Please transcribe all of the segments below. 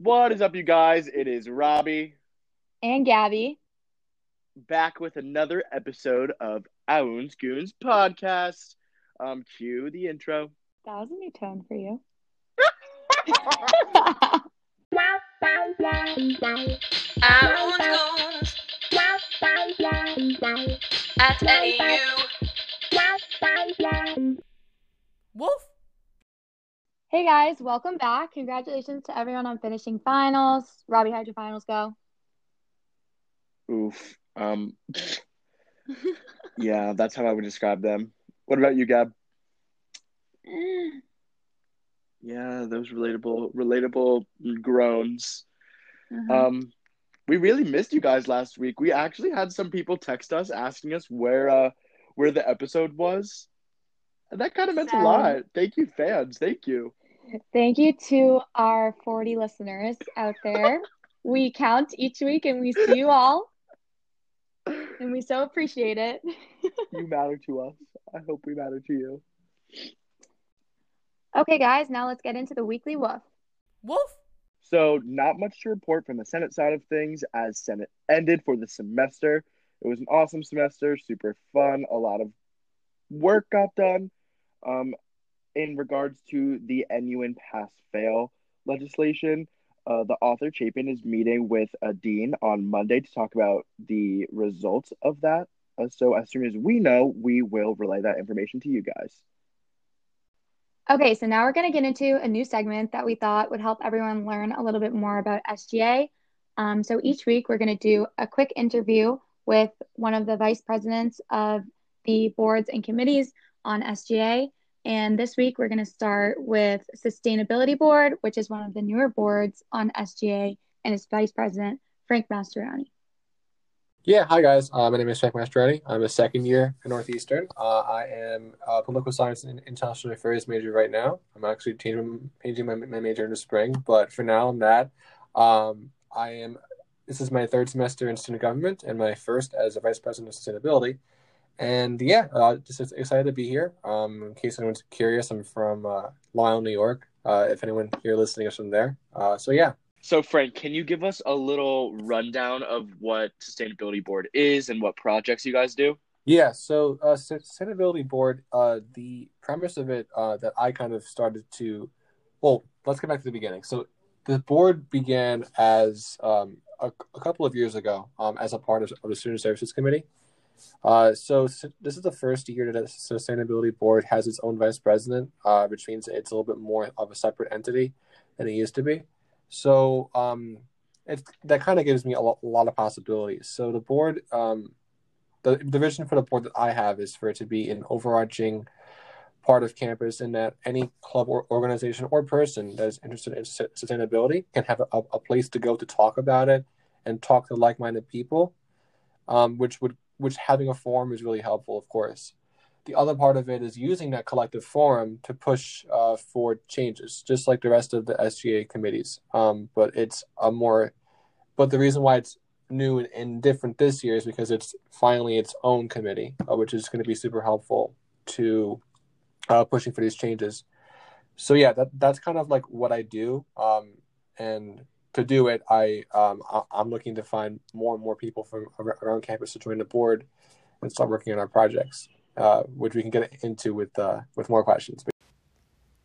What is up, you guys? It is Robbie and Gabby back with another episode of Owen's Goons podcast. Um, cue the intro. That was a new tone for you. Owen's Goons at NEU. Wolf. Hey guys, welcome back. Congratulations to everyone on finishing finals. Robbie, how'd your finals go? Oof. Um, yeah, that's how I would describe them. What about you, Gab? yeah, those relatable, relatable groans. Uh-huh. Um, we really missed you guys last week. We actually had some people text us asking us where uh where the episode was. And that kind of meant a lot. Thank you, fans. Thank you. Thank you to our 40 listeners out there. we count each week and we see you all. And we so appreciate it. You matter to us. I hope we matter to you. Okay, guys, now let's get into the weekly woof. Wolf. So, not much to report from the Senate side of things as Senate ended for the semester. It was an awesome semester, super fun. A lot of work got done. Um, in regards to the NUN pass fail legislation, uh, the author Chapin is meeting with a dean on Monday to talk about the results of that. Uh, so, as soon as we know, we will relay that information to you guys. Okay, so now we're going to get into a new segment that we thought would help everyone learn a little bit more about SGA. Um, so each week we're going to do a quick interview with one of the vice presidents of the boards and committees on SGA. And this week we're going to start with Sustainability Board, which is one of the newer boards on SGA, and its vice president, Frank Mastroianni. Yeah, hi guys. Uh, my name is Frank Mastroianni. I'm a second year at Northeastern. Uh, I am a political science and international affairs major right now. I'm actually changing, changing my, my major in the spring, but for now I'm that. Um, I am. This is my third semester in student government and my first as a vice president of sustainability. And yeah, uh, just excited to be here. Um, in case anyone's curious, I'm from uh, Island, New York. Uh, if anyone here listening is from there, uh, so yeah, So, Frank, can you give us a little rundown of what Sustainability Board is and what projects you guys do? Yeah, so uh, sustainability board. Uh, the premise of it uh, that I kind of started to, well, let's get back to the beginning. So the board began as um, a, a couple of years ago um, as a part of, of the student services committee. Uh, so this is the first year that the sustainability board has its own vice president, uh, which means it's a little bit more of a separate entity than it used to be. So um, that kind of gives me a lot, a lot of possibilities. So the board. Um, the, the vision for the board that I have is for it to be an overarching part of campus in that any club or organization or person that is interested in sustainability can have a, a place to go to talk about it and talk to like-minded people um, which would which having a forum is really helpful of course the other part of it is using that collective forum to push uh, for changes just like the rest of the sga committees um, but it's a more but the reason why it's new and, and different this year is because it's finally its own committee, uh, which is going to be super helpful to uh, pushing for these changes. So yeah, that that's kind of like what I do, um, and to do it, I, um, I I'm looking to find more and more people from around campus to join the board and start working on our projects, uh, which we can get into with uh, with more questions.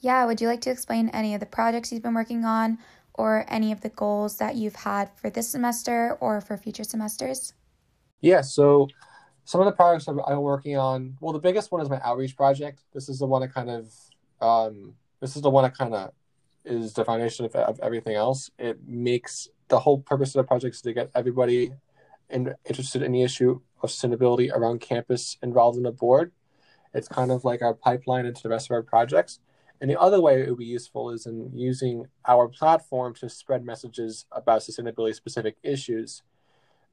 Yeah, would you like to explain any of the projects you've been working on or any of the goals that you've had for this semester or for future semesters? Yeah, so some of the projects I'm, I'm working on. Well, the biggest one is my outreach project. This is the one I kind of, um, this is the one I kind of is the foundation of, of everything else. It makes the whole purpose of the project is to get everybody in, interested in the issue of sustainability around campus involved in the board. It's kind of like our pipeline into the rest of our projects. And the other way it would be useful is in using our platform to spread messages about sustainability specific issues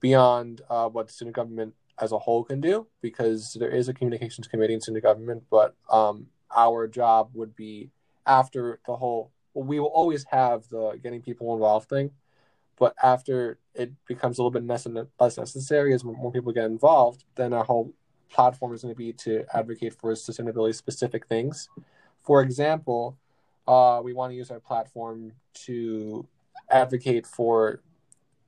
beyond uh, what student government as a whole can do, because there is a communications committee in student government, but um, our job would be after the whole, we will always have the getting people involved thing, but after it becomes a little bit less, necessary as more people get involved, then our whole platform is going to be to advocate for sustainability specific things. For example, uh, we want to use our platform to advocate for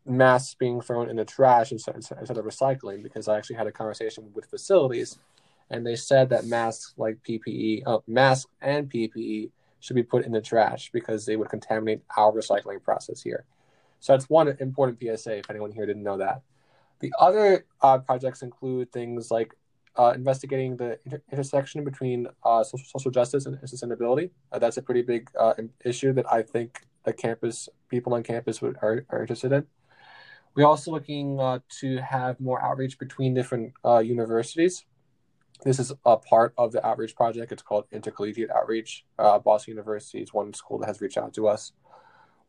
masks being thrown in the trash instead, instead of recycling because I actually had a conversation with facilities and they said that masks like PPE, uh, masks and PPE should be put in the trash because they would contaminate our recycling process here. So that's one important PSA if anyone here didn't know that. The other uh, projects include things like uh, investigating the inter- intersection between uh, social, social justice and sustainability. Uh, that's a pretty big uh, issue that I think the campus people on campus would, are, are interested in. We're also looking uh, to have more outreach between different universities. This is a part of the outreach project. It's called Intercollegiate Outreach. Boston University is one school that has reached out to us.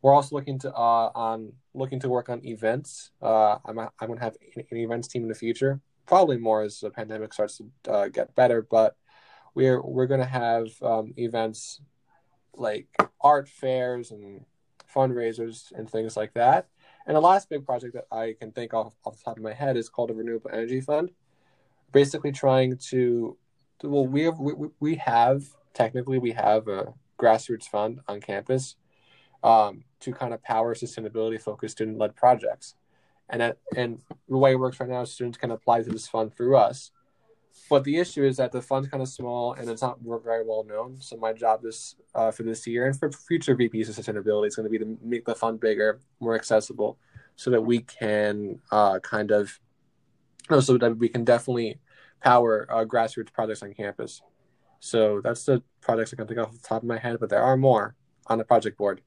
We're also looking to uh, on looking to work on events. Uh, I'm I'm to have an, events team in the future, probably more as the pandemic starts to uh, get better. But we're we're to have um, events like art fairs and fundraisers and things like that. And the last big project that I can think of off the top of my head is called a renewable energy fund. Basically, trying to well, we have we, we have technically we have a grassroots fund on campus um, to kind of power sustainability focused student led projects. And that, and the way it works right now students can apply to this fund through us. But the issue is that the fund's kind of small and it's not very well known. So my job is uh, for this year and for future VPs of sustainability is going to be to make the fund bigger, more accessible, so that we can uh, kind of, so that we can definitely power uh, grassroots projects on campus. So that's the projects I can think of off the top of my head, but there are more on the project board.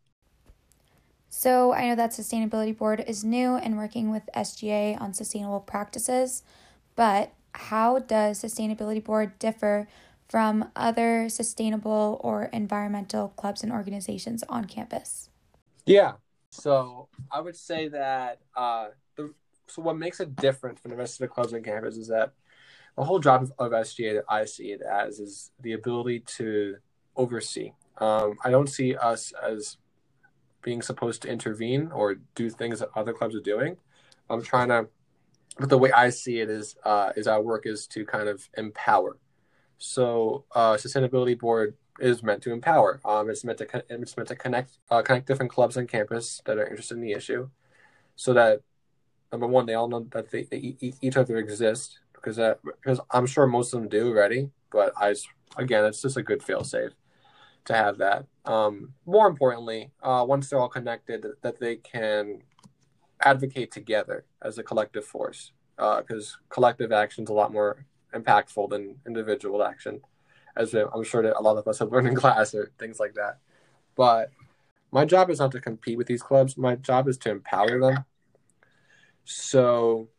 So I know that Sustainability Board is new and working with SGA on sustainable practices, but how does Sustainability Board differ from other sustainable or environmental clubs and organizations on campus? Yeah, so I would say that uh, the, so what makes it different from the rest of the clubs on campus is that the whole job of, of SGA that I see it as is the ability to oversee. Um, I don't see us as being supposed to intervene or do things that other clubs are doing. I'm trying to, but the way I see it is, uh, is our work is to kind of empower. So, uh, sustainability board is meant to empower. Um, it's meant to it's meant to connect uh, connect different clubs on campus that are interested in the issue, so that number one they all know that they, they each other exist because that because I'm sure most of them do already. But I again, it's just a good fail safe to have that. Um, more importantly, uh, once they're all connected, that they can advocate together as a collective force, because uh, collective action is a lot more impactful than individual action, as I'm sure that a lot of us have learned in class or things like that. But my job is not to compete with these clubs. My job is to empower them. So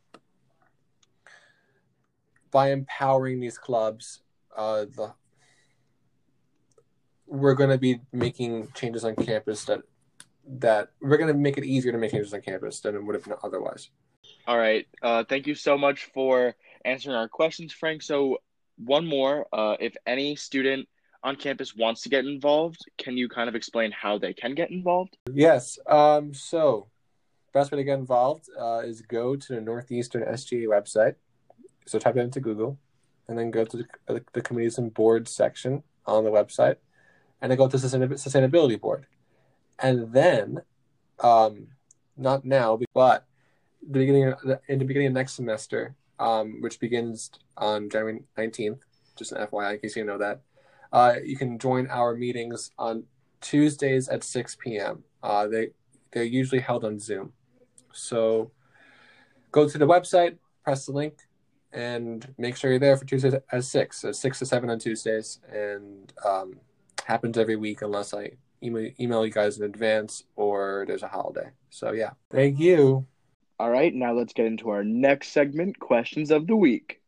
by empowering these clubs, uh, the we're going to be making changes on campus that that we're going to make it easier to make changes on campus than it would have been otherwise. All right. Uh, thank you so much for answering our questions, Frank. So, one more. Uh, if any student on campus wants to get involved, can you kind of explain how they can get involved? Yes. Um, so, best way to get involved uh, is go to the Northeastern SGA website. So, type it into Google and then go to the, the committees and boards section on the website and then go to the sustainability board. And then, um, not now, but the beginning in the beginning of next semester, um, which begins on January 19th, just an FYI in case you know that, uh, you can join our meetings on Tuesdays at 6 p.m. Uh, they, they're usually held on Zoom. So go to the website, press the link, and make sure you're there for Tuesdays at 6, so 6 to 7 on Tuesdays. And um, happens every week unless I email, email you guys in advance or there's a holiday. So yeah, thank you. All right, now let's get into our next segment, questions of the week.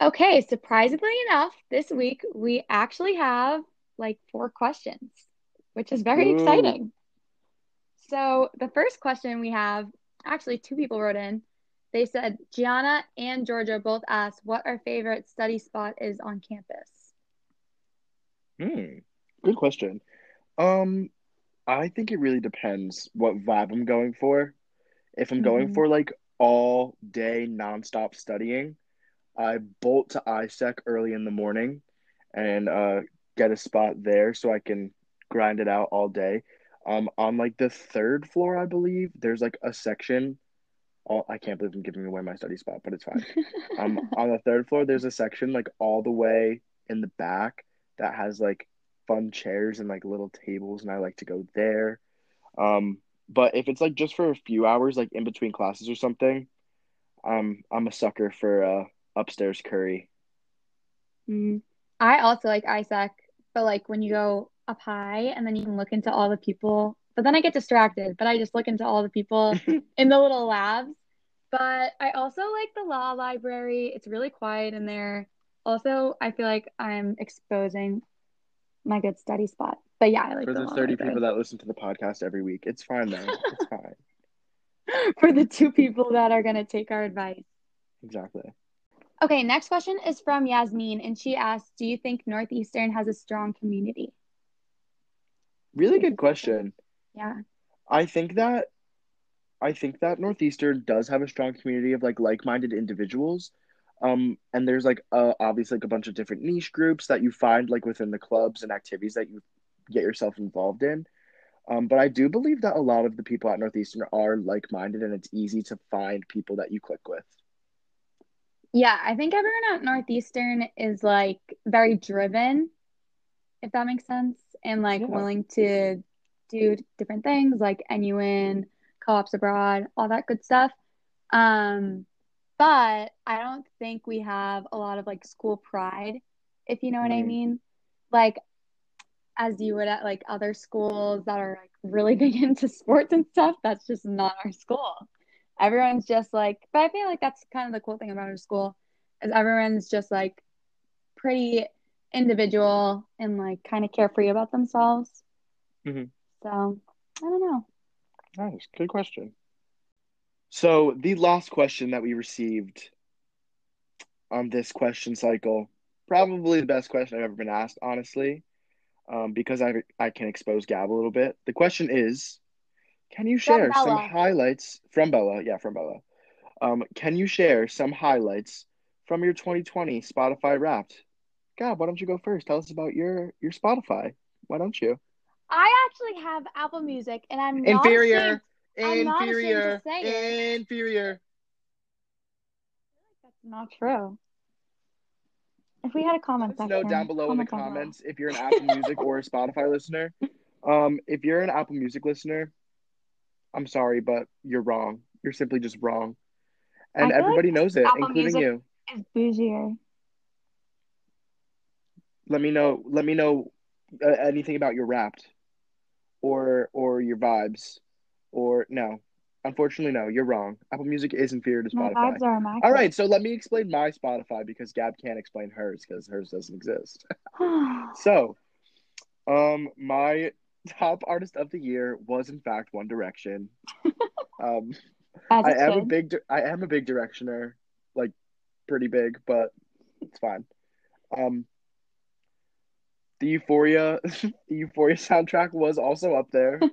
Okay, surprisingly enough, this week we actually have like four questions, which is very Ooh. exciting. So, the first question we have actually, two people wrote in. They said Gianna and Georgia both asked what our favorite study spot is on campus. Hmm. Good question. Um, I think it really depends what vibe I'm going for. If I'm mm-hmm. going for like all day nonstop studying, I bolt to ISEC early in the morning and uh, get a spot there so I can grind it out all day. Um, on like the third floor, I believe, there's like a section. All I can't believe I'm giving away my study spot, but it's fine. um, on the third floor, there's a section like all the way in the back that has like fun chairs and like little tables, and I like to go there. Um, but if it's like just for a few hours, like in between classes or something, um, I'm a sucker for uh upstairs curry. Mm. I also like ISAC, but like when you go up high and then you can look into all the people, but then I get distracted, but I just look into all the people in the little labs. But I also like the law library. It's really quiet in there. Also, I feel like I'm exposing my good study spot. But yeah, I like For the the 30 library. people that listen to the podcast every week, it's fine though. It's fine. For the two people that are going to take our advice. Exactly. Okay, next question is from Yasmin, and she asks, "Do you think Northeastern has a strong community?" Really good question. Yeah. I think that I think that Northeastern does have a strong community of like like-minded individuals. Um, and there's like uh, obviously like a bunch of different niche groups that you find like within the clubs and activities that you get yourself involved in. Um, but I do believe that a lot of the people at Northeastern are like-minded and it's easy to find people that you click with. Yeah, I think everyone at Northeastern is like very driven, if that makes sense, and like Yeah. willing to do different things like NUin, co-ops abroad, all that good stuff. Um, but I don't think we have a lot of like school pride, if you know what I Mhm. mean. Like as you would at like other schools that are like really big into sports and stuff, that's just not our school. Everyone's just like, but I feel like that's kind of the cool thing about our school is everyone's just like pretty individual and like kind of carefree about themselves. Mhm. So I don't know. Nice, good question. So the last question that we received on this question cycle, probably the best question I've ever been asked, honestly, um, because I I can expose Gab a little bit. The question is, can you share some highlights from Bella? Yeah, from Bella. Um, can you share some highlights from your 2020 Spotify Wrapped? Gab, why don't you go first? Tell us about your your Spotify. Why don't you? I actually have Apple Music and I'm not Inferior, ashamed. I'm inferior, say inferior. That's not true. If we had a comment us know down below in the comment down below. comments if you're an Apple Music or a Spotify listener. Um, if you're an Apple Music listener, I'm sorry, but you're wrong. You're simply just wrong, and everybody knows it, Apple including you. It's bougier. Let me know. Let me know uh, anything about your Wrapped, or or your vibes, or no. Unfortunately, no. You're wrong. Apple Music is inferior to My Spotify. vibes are immaculate. All right, so let me explain my Spotify because Gab can't explain hers because hers doesn't exist. So, um, my top artist of the year was in fact One Direction. Um, I am a big, I am a big Directioner, like pretty big, but it's fine. Um, the Euphoria, the Euphoria soundtrack was also up there.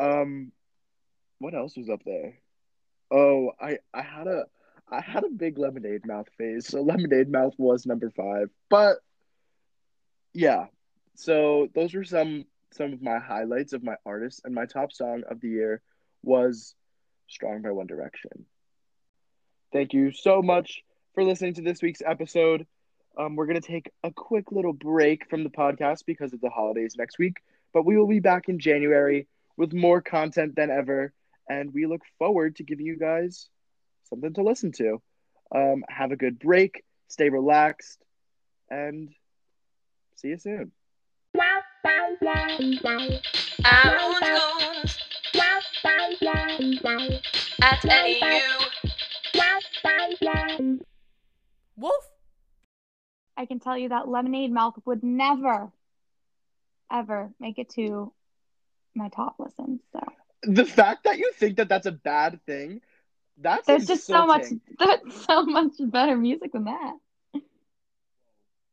Um, what else was up there? Oh, I, I had a, I had a big Lemonade Mouth phase, so Lemonade Mouth was number five. But yeah, so those were some some of my highlights of my artists, and my top song of the year was Strong by One Direction. Thank you so much for listening to this week's episode. Um, we're going to take a quick little break from the podcast because of the holidays next week, but we will be back in January with more content than ever, and we look forward to giving you guys something to listen to. Um, have a good break, stay relaxed, and see you soon. I won't go at any you. Wolf. I can tell you that Lemonade Mouth would never, ever make it to my top listens. So The fact that you think that that's a bad thing, that's there's just so much, insulting. there's so much better music than that.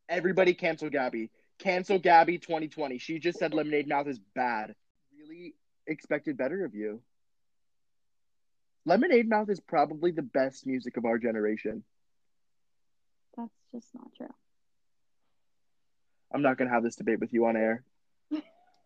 Everybody cancel Gabby. Cancel Gabby 2020. She just said Lemonade Mouth is bad. Really expected better of you. Lemonade Mouth is probably the best music of our generation. That's just not true. I'm not going to have this debate with you on air.